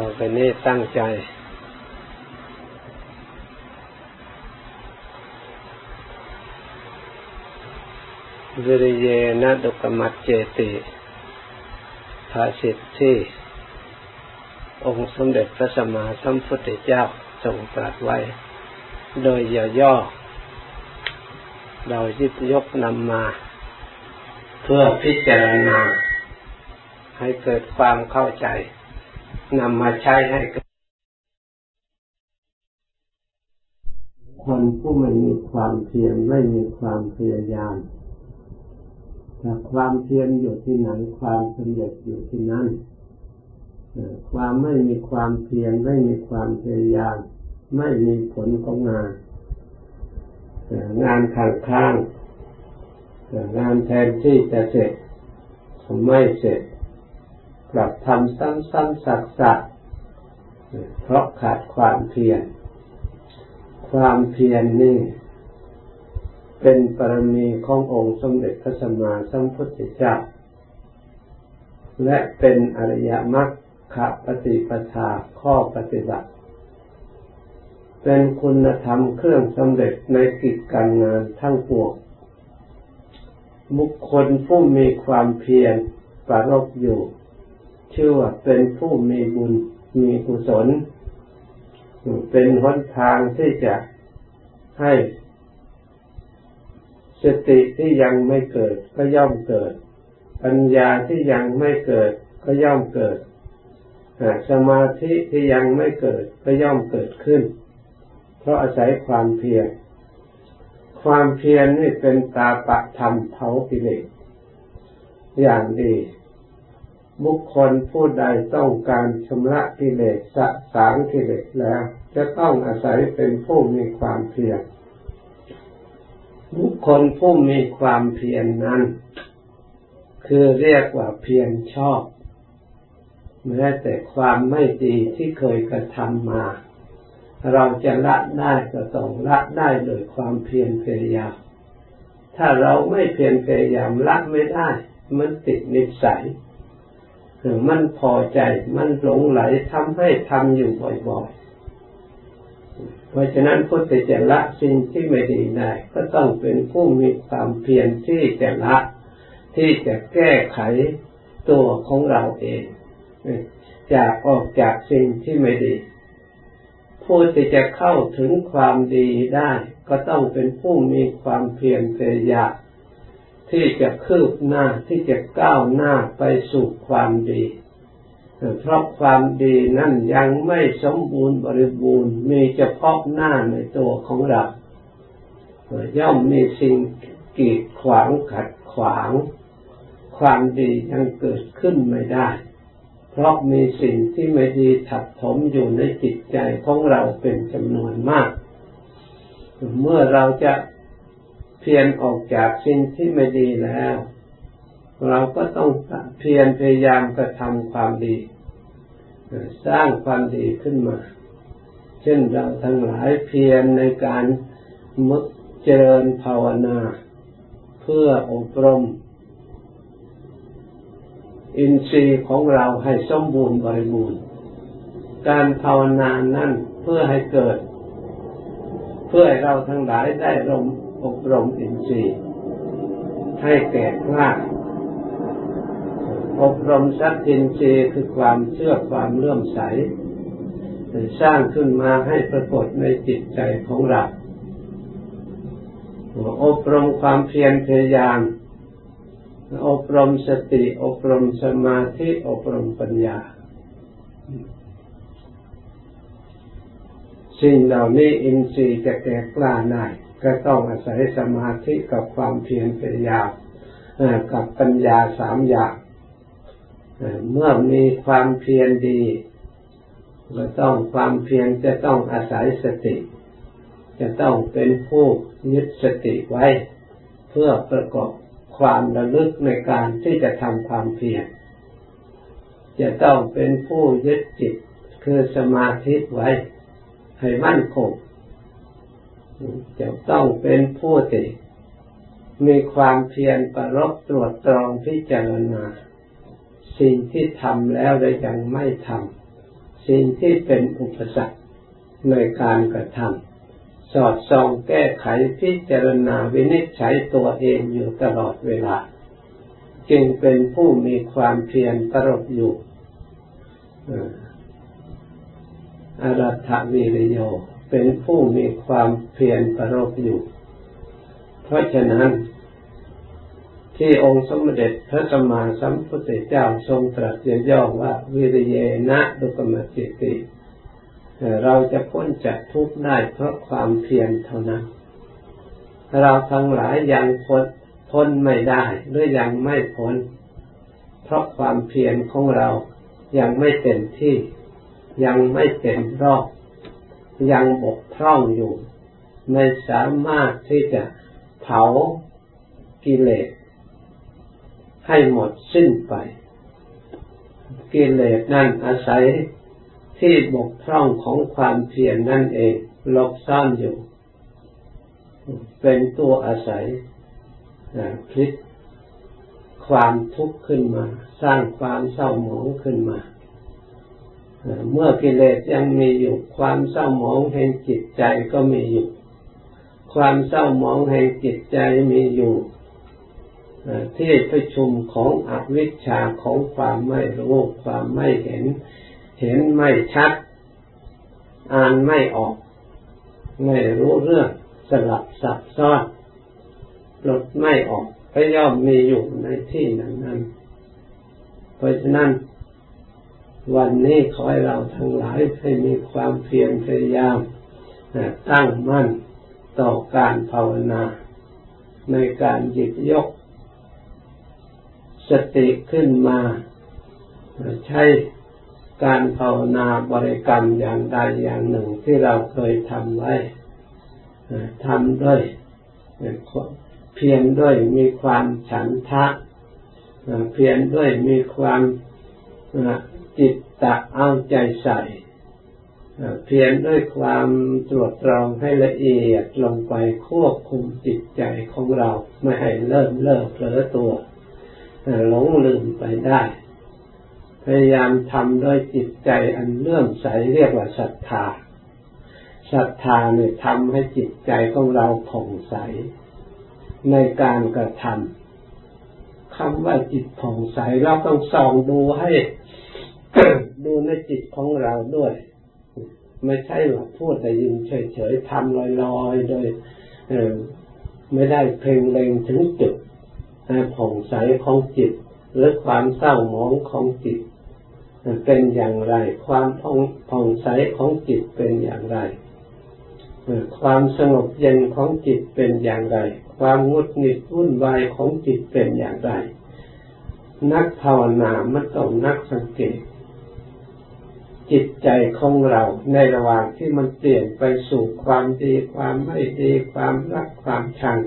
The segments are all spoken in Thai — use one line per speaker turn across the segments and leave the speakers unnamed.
ต่อไปนี้ตั้งใจ วิริเยนะดุกมัดเจติภาสิทธิองค์สมเด็จพระสัมมาสัมพุทธเจ้าทรงตรัสไว้ โดยย่อเรายิบยกนำมา เพื่อพิจารณาให้เกิดความเข้าใจ นำมาใช้ให้คนผู้ไม่มีความเพียรไม่มีความพยายามถ้าความเพียรอยู่ที่ไหนความสำเร็จอยู่ที่นั่นความไม่มีความเพียรไม่มีความพยายาม ไม่มีผลของงานงานขังข้างงานแทนที่จะเสร็จไม่เสร็จ กลับทำซ้ำๆสักๆเพราะขาดความเพียร ความเพียรนี่ เป็นปรมีขององค์สมเด็จพระสัมมาสัมพุทธเจ้า และเป็นอริยมรรคปฏิปทาข้อปฏิบัติ เป็นคุณธรรมเครื่องสำเร็จในกิจการงานทั้งปวงบุคคลผู้มีความเพียรปรารบอยู่ ชื่อว่าเป็นผู้มีบุญมีกุศล เป็นหนทางที่จะให้สติที่ยังไม่เกิดก็ย่อมเกิด ปัญญาที่ยังไม่เกิดก็ย่อมเกิดสมาธิที่ยังไม่เกิดก็ย่อมเกิดขึ้น เพราะอาศัยความเพียรความเพียรนี่เป็นตาปะธรรมเผากิเลสอย่างดี บุคคลผู้ใดต้องการชำระกิเลสสะสางกิเลสแล้ว จะต้องอาศัยเป็นผู้มีความเพียรบุคคลผู้มีความเพียรนนั้น คือเรียกว่าเพียรชอบแม้แต่ความไม่ดีที่เคยกระทำมา เราจะละได้ก็ต้องละได้โดยความเพียรพยายามถ้าเราไม่เพียรพยายามละไม่ได้ มันติดนิสัย มันพอใจ มันหลงไหลทำให้ทำอยู่บ่อยๆ เพราะฉะนั้นพุทธเจละสิ่งที่ไม่ดีได้ก็ต้องเป็นผู้มีความเพียรที่จะละ ที่จะแก้ไขตัวของเราเองจากออกจากสิ่งที่ไม่ดี ผู้ที่จะเข้าถึงความดีได้ ก็ต้องเป็นผู้มีความเพียรพยายาม ที่จะคืบหน้าที่จะก้าวหน้าไปสู่ความดีเพราะความดีนั่นยังไม่สมบูรณ์บริบูรณ์มีเฉพาะหน้าในตัวของเราย่อมมีสิ่งกีดขวางขัดขวาง ความดียังเกิดขึ้นไม่ได้ เพราะมีสิ่งที่ไม่ดีถักถมอยู่ในจิตใจของเราเป็นจำนวนมาก เมื่อเราจะ พียรออกจากสิ่งที่ไม่ดีแล้ว เราก็ต้องเพียรพยายามกระทำความดี สร้างความดีขึ้นมา เช่นเราทั้งหลายเพียรในการมุเจริญภาวนา เพื่ออบรม อินทรีย์ของเราให้สมบูรณ์บริบูรณ์ การภาวนานั้นเพื่อให้เกิด เพื่อให้เราทั้งหลายได้รม อบรมอินทรีย์ให้แก่กล้าอบรมสักอินทรีย์คือความเชื่อความเลื่อมใสสร้างขึ้นมาให้ปรากฏในจิตใจของเราอบรมความเพียรพยายาม อบรมสติ อบรมสมาธิ อบรมปัญญา สิ่งเหล่านี้อินทรีย์จะแก่กล้าได้ ก็ต้องอาศัยสมาธิกับความเพียรพยายามกับปัญญาสามอย่างเมื่อมีความเพียรดีก็ต้องความเพียรจะต้องอาศัยสติ จะต้องเป็นผู้ยึดสติไว้ เพื่อประกอบความระลึกในการที่จะทำความเพียรจะต้องเป็นผู้ยึดจิตคือสมาธิไว้ ให้มั่นคง จะต้องเป็นผู้ที่มีความเพียรประรบตรวจตรองพิจารณา สิ่งที่ทำแล้วได้ยังไม่ทำสิ่งที่เป็นอุปสรรคในการกระทำสอดส่องแก้ไขพิจารณาวินิจฉัยตัวเองอยู่ตลอดเวลา จึงเป็นผู้มีความเพียรประรบอยู่อารัฐวิริโย เป็นผู้มีความเพียรประรบอยู่ เพราะฉะนั้น ที่องค์สมเด็จพระสัมมาสัมพุทธเจ้าทรงตรัสย่อว่า วิริเยนะดุกมจิติเราจะพ้นจากทุกข์ได้เพราะความเพียรเท่านั้น เราทั้งหลายยังพ้นพ้นไม่ได้หรือยังไม่พ้น เพราะความเพียรของเรายังไม่เต็มที่ ยังไม่เต็มรอบ ยังบกพร่องอยู่ ไม่สามารถที่จะเผากิเลสให้หมดสิ้นไป กิเลสนั่นอาศัยที่บกพร่องของความเพียรนนั่นเองลบซ่อนอยู่ เป็นตัวอาศัยพลิกความทุกข์ขึ้นมา สร้างความเศร้าหมองขึ้นมา เมื่อกิเลสยังมีอยู่ ความเศร้าหมองแห่งจิตใจก็มีอยู่ ความเศร้าหมองแห่งจิตใจมีอยู่ที่ประชุมของอวิชชาของความไม่รู้ความไม่เห็น เห็นไม่ชัด อ่านไม่ออก ไม่รู้เรื่องสลับซับซ้อนลดไม่ออกก็ย่อมมีอยู่ในที่นั้นนั้นเพราะฉะนั้น วันนี้ขอให้เราทั้งหลายให้มีความเพียรพยายามตั้งมั่นต่อการภาวนา ในการหยิบยก สติขึ้นมา ใช้การภาวนาบริกรรมอย่างใดอย่างหนึ่งที่เราเคยทำไว้ทำด้วยเพียรด้วยมีความฉันทะเพียรด้วยมีความ จิตตะเอาใจใส่เพียรด้วยความตรวจตรองให้ละเอียดลงไปควบคุมจิตใจของเรา ไม่ให้เริ่มเลิกเผลอตัวหลงลืมไปได้ พยายามทำด้วยจิตใจอันเลื่อมใสเรียกว่าศรัทธาศรัทธาเนี่ยทำให้จิตใจของเราผ่องใส ในการกระทำคำว่าจิตผ่องใสเราต้องส่องดูให้ ดูในจิตของเราด้วย ไม่ใช่ว่าพูดแต่ยินเฉยๆทำลอยๆ โดยไม่ได้เพ่งเล็งถึงจุดผ่องใสของจิต หรือความเศร้าหมองของจิต เป็นอย่างไร ความผ่องผ่องใสของจิตเป็นอย่างไร ความสงบเย็นของจิตเป็นอย่างไร ความงดหงิดวุ่นวายของจิตเป็นอย่างไร นักภาวนามันต้องนักสังเกต จิตใจของเราในระหว่างที่มันเปลี่ยนไปสู่ความดีความไม่ดีความรักความชัง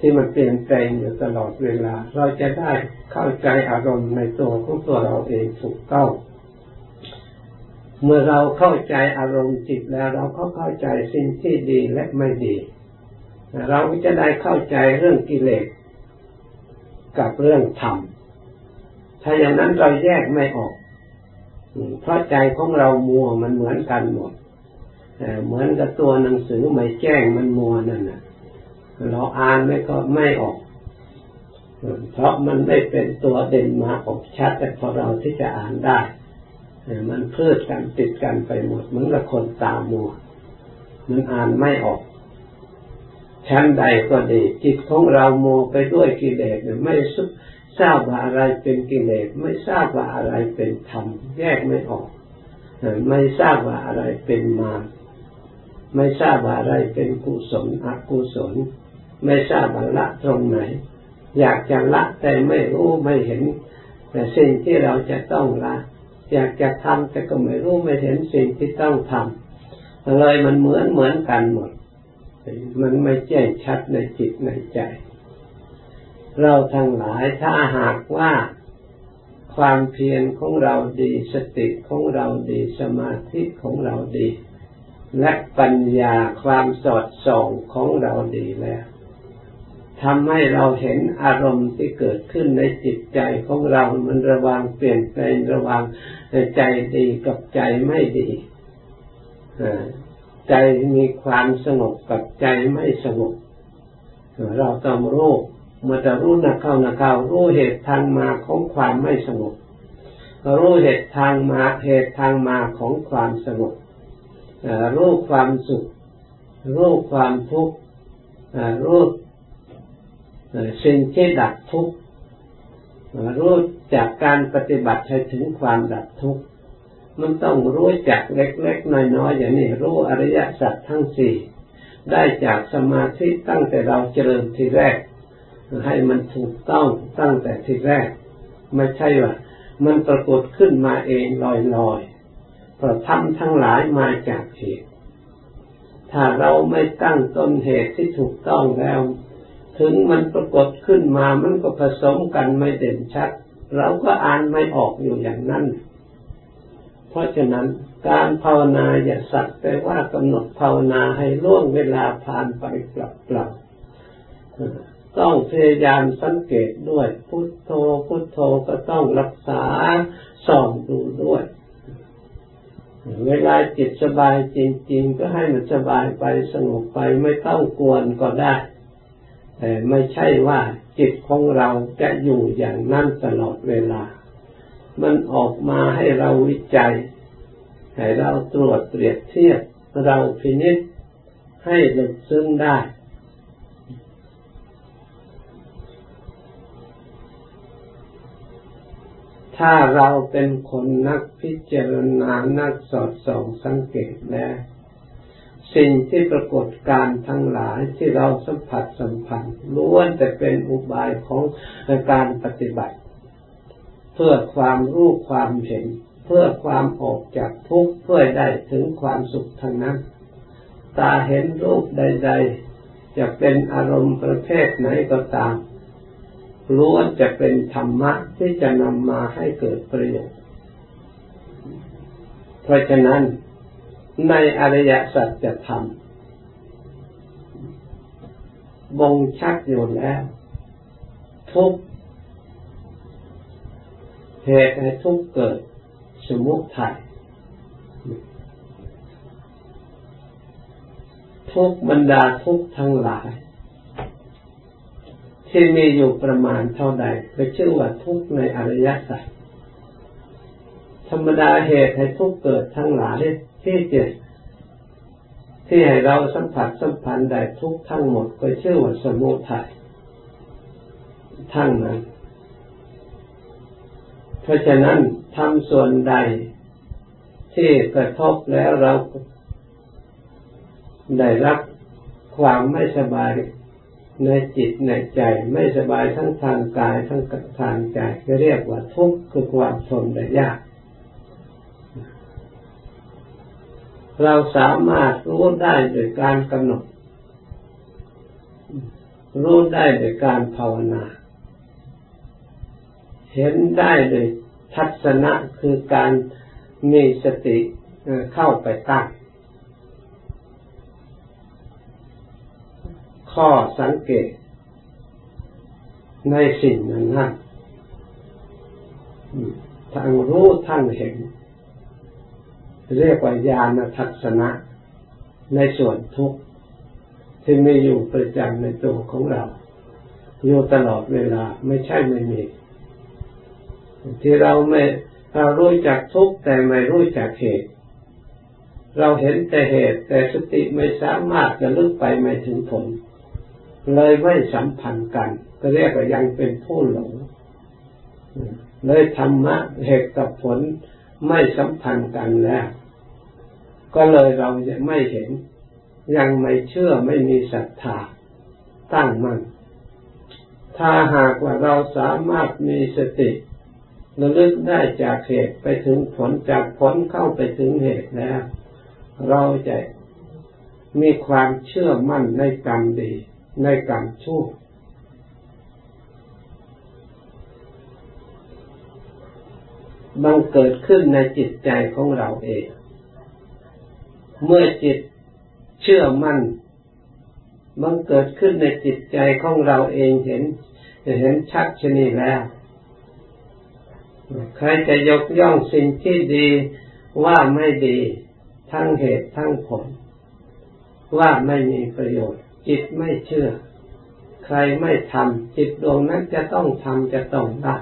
ที่มันเปลี่ยนแปลงอยู่ตลอดเวลา เราจะได้เข้าใจอารมณ์ในตัวของตัวเราเองถูกต้องเมื่อเราเข้าใจอารมณ์จิตแล้วเราก็เข้าใจสิ่งที่ดีและไม่ดี เราจะได้เข้าใจเรื่องกิเลสกับเรื่องธรรมถ้าอย่างนั้นเราแยกไม่ออก เพราะใจของเรามัวมันเหมือนกันหมดเหมือนกับตัวหนังสือไม่แจ้งมันมัวนั่นน่ะ เราอ่านไม่ก็ไม่ออก เพราะมันไม่เป็นตัวเด่นมาออกชัด แต่พอเราที่จะอ่านได้มันเพื่อกันติดกันไปหมดเหมือนกับคนตามัว มันอ่านไม่ออกชั้นใดก็ดีจิตของเราโมไปด้วยกิเลสไม่สุ ทราบว่าอะไรเป็นกิเลสไม่ทราบว่าอะไรเป็นธรรม แยกไม่ออก ไม่ทราบว่าอะไรเป็นมารไม่ทราบว่าอะไรเป็นกุศลอกุศล ไม่ทราบว่าละตรงไหน อยากจะละแต่ไม่รู้ไม่เห็น แต่สิ่งที่เราจะต้องละอยากจะทำแต่ก็ไม่รู้ไม่เห็นสิ่งที่ต้องทำเลยมันเหมือนเหมือนกันหมด มันไม่แจ้งชัดในจิตในใจ เราทั้งหลายถ้าหากว่าความเพียรของเราดี สติของเราดี สมาธิของเราดี และปัญญาความสอดส่องของเราดีแล้วทำให้เราเห็นอารมณ์ที่เกิดขึ้นในจิตใจของเรา มันระวังเปลี่ยนแปลงระวังใจดีกับใจไม่ดีใจมีความสงบกับใจไม่สงบ เราต้องรู้ เมื่อจะรู้นักเข้านักเข้ารู้เหตุทางมาของความไม่สงบรู้เหตุทางมาเหตุทางมาของความสงบรู้ความสุขรู้ความทุกข์รู้สิ่งที่ดับทุกข์รู้จากการปฏิบัติให้ถึงความดับทุกข์มันต้องรู้จักเล็ก ๆ น้อยๆอย่างนี้รู้อริยสัจทั้งสี่ได้จากสมาธิตั้งแต่เราเจริญทีแรก ให้มันถูกต้องตั้งแต่ทีแรก ไม่ใช่ว่ามันปรากฏขึ้นมาเองลอยๆเพราะทำทั้งหลายมาจากเหตุ ถ้าเราไม่ตั้งต้นเหตุที่ถูกต้องแล้ว ถึงมันปรากฏขึ้นมามันก็ผสมกันไม่เด่นชัด เราก็อ่านไม่ออกอยู่อย่างนั้น เพราะฉะนั้นการภาวนาอย่าสักแต่ว่ากำหนดภาวนาให้ล่วงเวลาผ่านไปกลับๆ ต้องพยายามสังเกตด้วย พุทโธพุทโธก็ต้องรักษาส่องดูด้วย เวลาจิตสบายจริง ๆ ก็ให้มันสบายไปสงบไปไม่ต้องกวนก็ได้แต่ไม่ใช่ว่าจิตของเราจะอยู่อย่างนั้นตลอดเวลา มันออกมาให้เราวิจัย ให้เราตรวจเปรียบเทียบเราพินิจให้ลึกซึ้งได้ ถ้าเราเป็นคนนักพิจารณา นักสอดส่องสังเกตแล้วสิ่งที่ปรากฏการทั้งหลายที่เราสัมผัสสัมพันธ์ล้วนแต่เป็นอุบายของการปฏิบัติ เพื่อความรู้ความเห็น เพื่อความออกจากทุกข์เพื่อได้ถึงความสุขทางนั้น ตาเห็นรูปใด ๆ จะเป็นอารมณ์ประเภทไหนก็ตาม ล้วนจะเป็นธรรมะที่จะนำมาให้เกิดประโยชน์ เพราะฉะนั้นในอริยสัจจะทำบ่งชัดอยู่แล้ว ทุกเหตุให้ทุกเกิดสมุทัยทุกบรรดาทุกทั้งหลาย ที่มีอยู่ประมาณเท่าใดก็ชื่อว่าทุกในอริยสัจธรรมดาเหตุให้ทุกเกิดทั้งหลายที่เจ็ดที่ให้เราสัมผัสสัมพันธ์ได้ทุกทั้งหมดก็ชื่อว่าสมุทัยทั้งนั้น เพราะฉะนั้นทำส่วนใดที่กระทบแล้วเราได้รับความไม่สบาย ในจิตในใจไม่สบายทั้งทางกายทั้งทางใจก็เรียกว่าทุกข์คือความทนได้ยาก เราสามารถรู้ได้โดยการกำหนด รู้ได้โดยการภาวนา เห็นได้โดยทัศนะคือการมีสติเข้าไปตั้ง ข้อสังเกต ในสิ่งนั้นนั้นทางรู้ท่านเห็น เรียกว่าญาณทัศนะ ในส่วนทุกข์ที่มีอยู่ประจำในตัวของเรา อยู่ตลอดเวลาไม่ใช่ไม่มี ที่เราไม่เรารู้จักทุกข์แต่ไม่รู้จักเหตุ เราเห็นแต่เหตุแต่สติไม่สามารถจะลึกไปไม่ถึงผล เลยไม่สัมพันธ์กันก็เรียกว่ายังเป็นผู้หลงเลยธรรมะเหตุกับผลไม่สัมพันธ์กันแล้ว ก็เลยเราจะไม่เห็น ยังไม่เชื่อไม่มีศรัทธาตั้งมัน่นถ้าหากว่าเราสามารถมีสติระลึกได้จากเหตุไปถึงผลจากผลเข้าไปถึงเหตุแล้ว เราจะมีความเชื่อมั่นในกรรมดี ในกรรชั่วบังเกิดขึ้นในจิตใจของเราเอง เมื่อจิตเชื่อมั่นมันเกิดขึ้นในจิตใจของเราเองเห็นเห็นชัดชนิดแล้ว ใครจะยกย่องสิ่งที่ดีว่าไม่ดี ทั้งเหตุทั้งผล ว่าไม่มีประโยชน์ จิตไม่เชื่อ ใครไม่ทำจิตดวงนั้นจะต้องทำจะต้องได้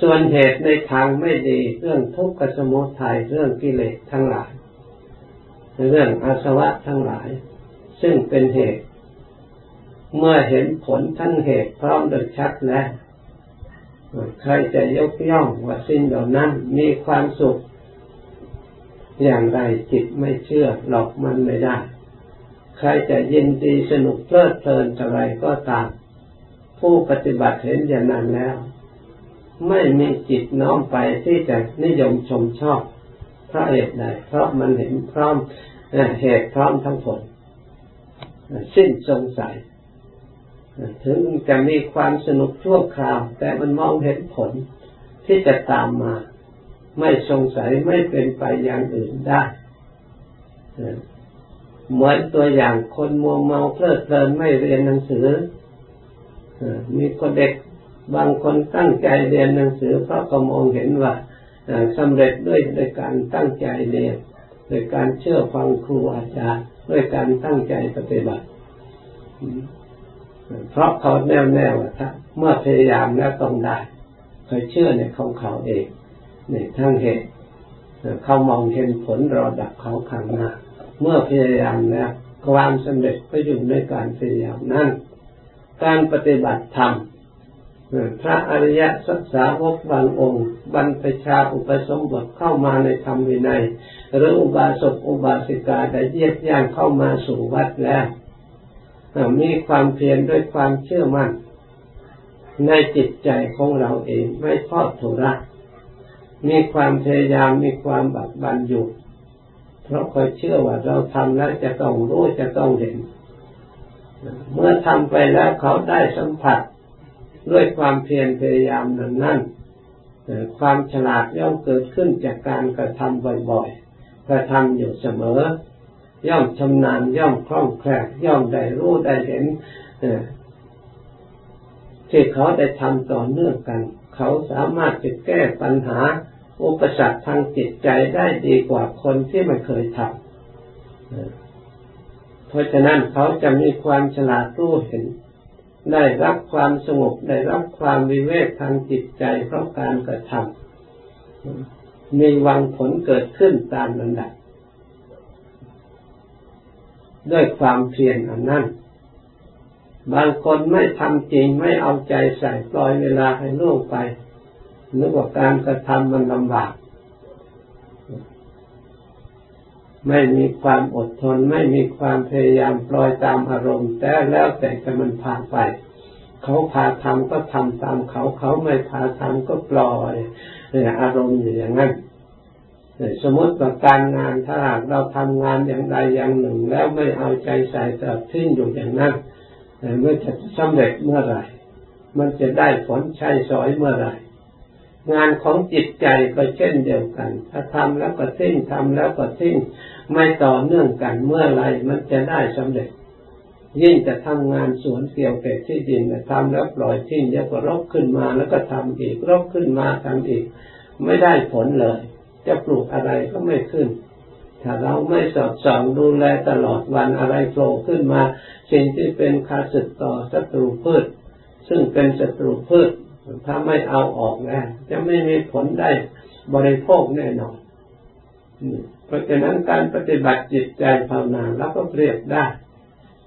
ส่วนเหตุในทางไม่ดีเรื่องทุกข์กสมุทัยเรื่องกิเลสทั้งหลาย เรื่องอาสวะทั้งหลาย ซึ่งเป็นเหตุ เมื่อเห็นผลทั้งเหตุพร้อมโดยชัดแล้วใครจะยกย่องว่าสิ่งเหล่านั้นมีความสุข อย่างไรจิตไม่เชื่อหลอกมันไม่ได้ ใครจะยินดีสนุกเพลิดเพลินอะไรก็ตาม ผู้ปฏิบัติเห็นอย่างนั้นแล้ว ไม่มีจิตน้อมไปที่จะนิยมชมชอบพระเหตุใดเพราะมันเห็นพร้อมเหตุพร้อมทั้งผลสิ้นสงสัย ถึงจะมีความสนุกชั่วคราว แต่มันมองเห็นผลที่จะตามมา ไม่สงสัยไม่เป็นไปอย่างอื่นได้ เหมือนตัวอย่างคนมัวเมาเพลิดเพลินไม่เรียนหนังสือมีคนเด็กบางคนตั้งใจเรียนหนังสือเพราะก็มองเห็นว่าสำเร็จด้วยด้วยการตั้งใจเรียนด้วยการเชื่อฟังครูอาจารย์ด้วยการตั้งใจปฏิบัติเพราะเขาแน่วแน่ว่าถ้าเมื่อพยายามแล้วต้องได้เขาเชื่อในของเขาเองในทั้งเหตุเขามองเห็นผลรอดับเขาขังหน้า เมื่อพยายามแล้วความสำเร็จก็อยู่ในการพยายามนั้นการปฏิบัติธรรมพระอริยสัจสาวกบางองค์ บรรพชาอุปสมบทเข้ามาในธรรมวินัย หรืออุบาสกอุบาสิกาได้เยียบย่างเข้ามาสู่วัดแล้ว มีความเพียรด้วยความเชื่อมั่น ในจิตใจของเราเองไม่ทอดทุระมีความพยายามมีความบัดบันอยู่ เพราะคอยเชื่อว่าเราทำแล้วจะต้องรู้จะต้องเห็น เมื่อทำไปแล้วเขาได้สัมผัสด้วยความเพียรพยายามนั้นนั้นความฉลาดย่อมเกิดขึ้นจากการกระทำบ่อยๆ กระทำอยู่เสมอ ย่อมชำนาญย่อมคล่องแคล่วย่อมได้รู้ได้เห็นที่เขาได้ทำต่อเนื่องกัน เขาสามารถจะแก้ปัญหา อุปสรรคทางจิตใจได้ดีกว่าคนที่ไม่เคยทำเพราะฉะนั้นเขาจะมีความฉลาดรู้เห็น ได้รับความสงบได้รับความวิเวกทางจิตใจเพราะการกระทำมีวังผลเกิดขึ้นตามลำดับด้วยความเพียรอันนั้น บางคนไม่ทำจริงไม่เอาใจใส่ปล่อยเวลาให้ล่วงไป นึกว่าการกระทำมันลำบาก ไม่มีความอดทน ไม่มีความพยายามปล่อยตามอารมณ์ แต่แล้วแต่จะมันผ่านไป เขาพาทำก็ทำตามเขา เขาไม่พาทำก็ปล่อยอารมณ์อยู่อย่างนั้นสมมติว่าการงานถ้าหากเราทำงานอย่างใดอย่างหนึ่ง แล้วไม่เอาใจใส่แต่ทิ้งอยู่อย่างนั้นเมื่อจะสำเร็จเมื่อไหร่ มันจะได้ผลใช้สอยเมื่อไหร่ งานของจิตใจก็เช่นเดียวกัน ถ้าทำแล้วก็ทิ้งทำแล้วก็ทิ้งไม่ต่อเนื่องกันเมื่อไรมันจะได้สำเร็จ ยิ่งจะทำงานสวนเกี่ยวเก็บที่ดินทำแล้วปล่อยทิ้งเดี๋ยวก็รบขึ้นมาแล้วก็ทำอีกรบขึ้นมาทำอีก ไม่ได้ผลเลย จะปลูกอะไรก็ไม่ขึ้น ถ้าเราไม่สอดส่องดูแลตลอดวันอะไรโผล่ขึ้นมา สิ่งที่เป็นคาสึกต่อศัตรูพืช ซึ่งเป็นศัตรูพืช ถ้าไม่เอาออกแล้วจะไม่มีผลได้บริโภคแน่นอนเพราะฉะนั้นการปฏิบัติจิตใจภาวนาเราก็เปรียบได้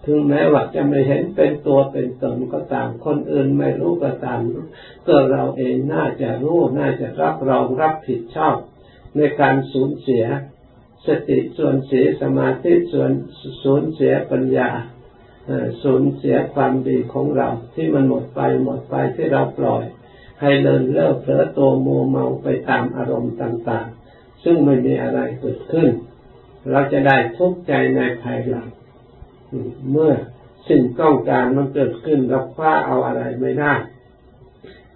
ถึงแม้ว่าจะไม่เห็นเป็นตัวเป็นตนก็ตาม คนอื่นไม่รู้ก็ตามก็เราเองน่าจะรู้ น่าจะรับรองรับผิดชอบ ในการสูญเสีย สติส่วนเสียสมาธิส่วนสูญเสียปัญญา สูญเสียความดีของเราที่มันหมดไปหมดไปที่เราปล่อย ให้เลินเล่อเผลอตัวมัวเมาไปตามอารมณ์ต่างๆ ซึ่งไม่มีอะไรเกิดขึ้น เราจะได้ทุกข์ใจในภายหลัง เมื่อสิ่งต้องการมันเกิดขึ้นเราคว้าเอาอะไรไม่ได้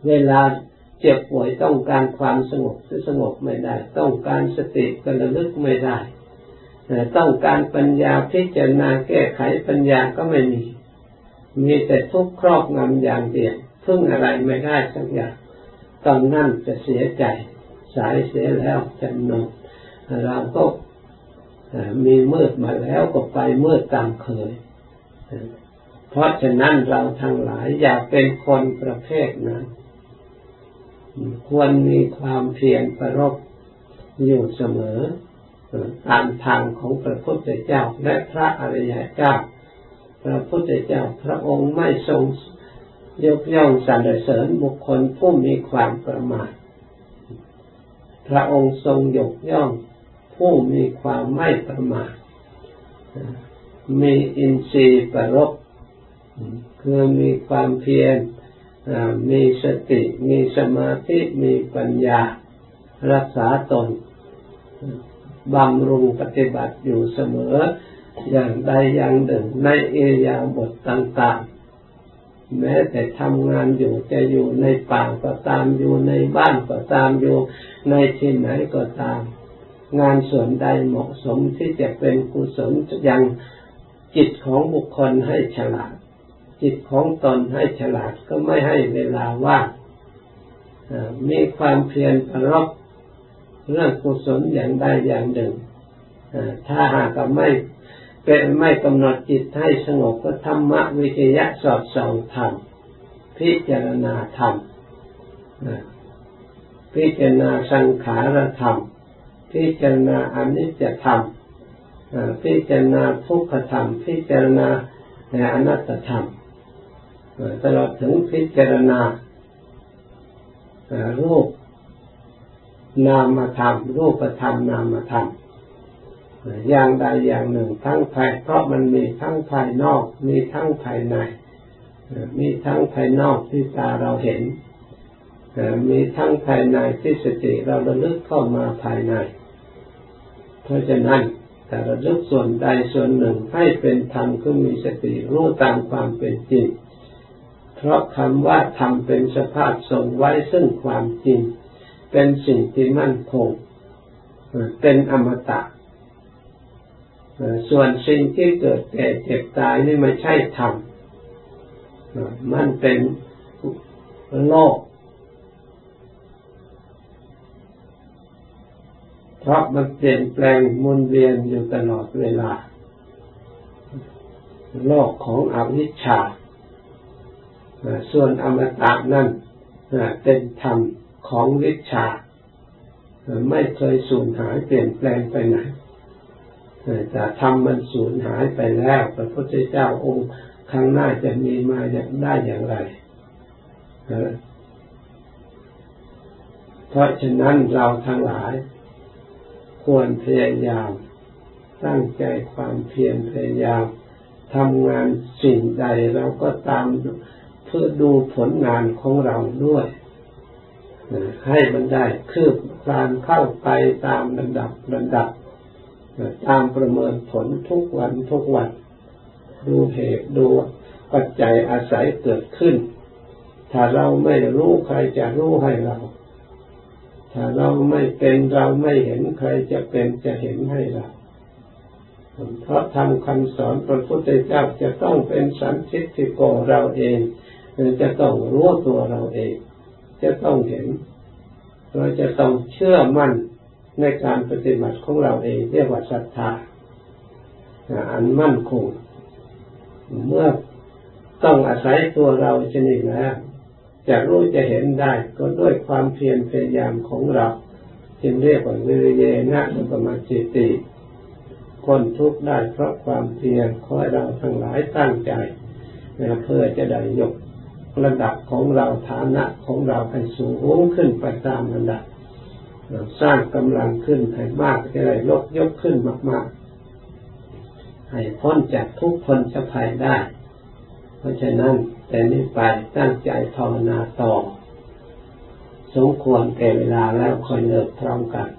เวลาเจ็บป่วยต้องการความสงบที่สงบไม่ได้ ต้องการสติกระลึกไม่ได้ ต้องการปัญญาพิจารณาแก้ไขปัญญาก็ไม่มี มีแต่ทุกข์ครอบงำอย่างเดียวพึ่งอะไรไม่ได้สักอย่างตอนนั้นจะเสียใจ สายเสียแล้วจำนวนเราก็มีมืดมาแล้วก็ไปมืดตามเคย เพราะฉะนั้นเราทั้งหลายอย่าเป็นคนประเภทนั้นควรมีความเพียรประรบอยู่เสมอ ตามทางของพระพุทธเจ้าและพระอริยเจ้า พระพุทธเจ้าพระองค์ไม่ทรงยกย่องสรรเสริญบุคคลผู้มีความประมาท พระองค์ทรงยกย่องผู้มีความไม่ประมาท มีอินทรีย์ประรบคือมีความเพียร มีสติ มีสมาธิ มีปัญญา รักษาตน บำรุงปฏิบัติอยู่เสมอ อย่างใดอย่างหนึ่งในเอยาบทต่างๆ แม้แต่ทำงานอยู่จะอยู่ในป่าก็ตามอยู่ในบ้านก็ตามอยู่ในที่ไหนก็ตาม งานส่วนใดเหมาะสมที่จะเป็นกุศลยังจิตของบุคคลให้ฉลาด จิตของตนให้ฉลาดก็ไม่ให้เวลาว่างมีความเพียรประรบ เรื่องกุศลอย่างใดอย่างหนึ่งถ้าหากไม่เป็นไม่กำหนดจิตให้สงบก็ธรรมะวิจยะสอดส่องธรรมพิจารณาธรรมพิจารณาสังขารธรรม พิจารณาอนิจจธรรมพิจารณาทุกขธรรม พิจารณาอนัตตธรรมตลอดถึงพิจารณารูป นามธรรมรูปธรรมนามธรรมอย่างใดอย่างหนึ่งทั้งภายเพราะมันมีทั้งภายนอก มีทั้งภายใน มีทั้งภายนอกที่ตาเราเห็น มีทั้งภายในที่สติเราระลึกเข้ามาภายใน เพราะฉะนั้นแต่ระลึกส่วนใดส่วนหนึ่งให้เป็นธรรมก็มีสติรู้ตามความเป็นจริง เพราะคำว่าทำเป็นสภาพทรงไว้ซึ่งความจริง เป็นสิ่งที่มั่นคงเป็นอมตะส่วนสิ่งที่เกิดแก่เจ็บตายนี่ไม่ใช่ธรรมมันเป็นโลก เพราะมันเปลี่ยนแปลงมุนเวียนอยู่ตลอดเวลา โลกของอวิชชา ส่วนอมตะนั่นเป็นธรรม ของวิชา ไม่เคยสูญหายเปลี่ยนแปลงไปไหนแต่ธรรมมันสูญหายไปแล้วพระพุทธเจ้าองค์ข้างหน้าจะมีมาได้อย่างไร เพราะฉะนั้นเราทั้งหลาย ควรพยายาม ตั้งใจความเพียรพยายามทำงานสิ่งใดเราก็ตามเพื่อดูผลงานของเราด้วย ให้มันได้คืบคลานเข้าไปตามระดับระดับ ตามประเมินผลทุกวันทุกวัน ดูเหตุดูปัจจัยอาศัยเกิดขึ้น ถ้าเราไม่รู้ใครจะรู้ให้เรา ถ้าเราไม่เป็นเราไม่เห็นใครจะเป็นจะเห็นให้เราเพราะทำคำสอนพระพุทธเจ้าจะต้องเป็นสันทิฏฐิโกเราเองจะต้องรู้ตัวเราเอง จะต้องเห็นเราจะต้องเชื่อมั่นในการปฏิบัติของเราเองเรียกว่าศรัทธาอันมั่นคง เมื่อต้องอาศัยตัวเราชนิดแล้วจะรู้จะเห็นได้ก็ด้วยความเพียรพยายามของเราจึงเรียกว่าวิริยนะสุปมาจิติคนทุกข์ได้เพราะความเพียรขอให้เราทั้งหลายตั้งใจเพื่อจะได้ยก ระดับของเราฐานะของเราให้สูงขึ้นไปตามระดับสร้างกำลังขึ้นให้มากจะได้ลดยกขึ้นมากๆ ให้พ้นจากทุกคนจะภัยได้ เพราะฉะนั้นแต่นี้ไปตั้งใจภาวนาต่อ สมควรแก่เวลาแล้วคอยเลิกพร้อมกัน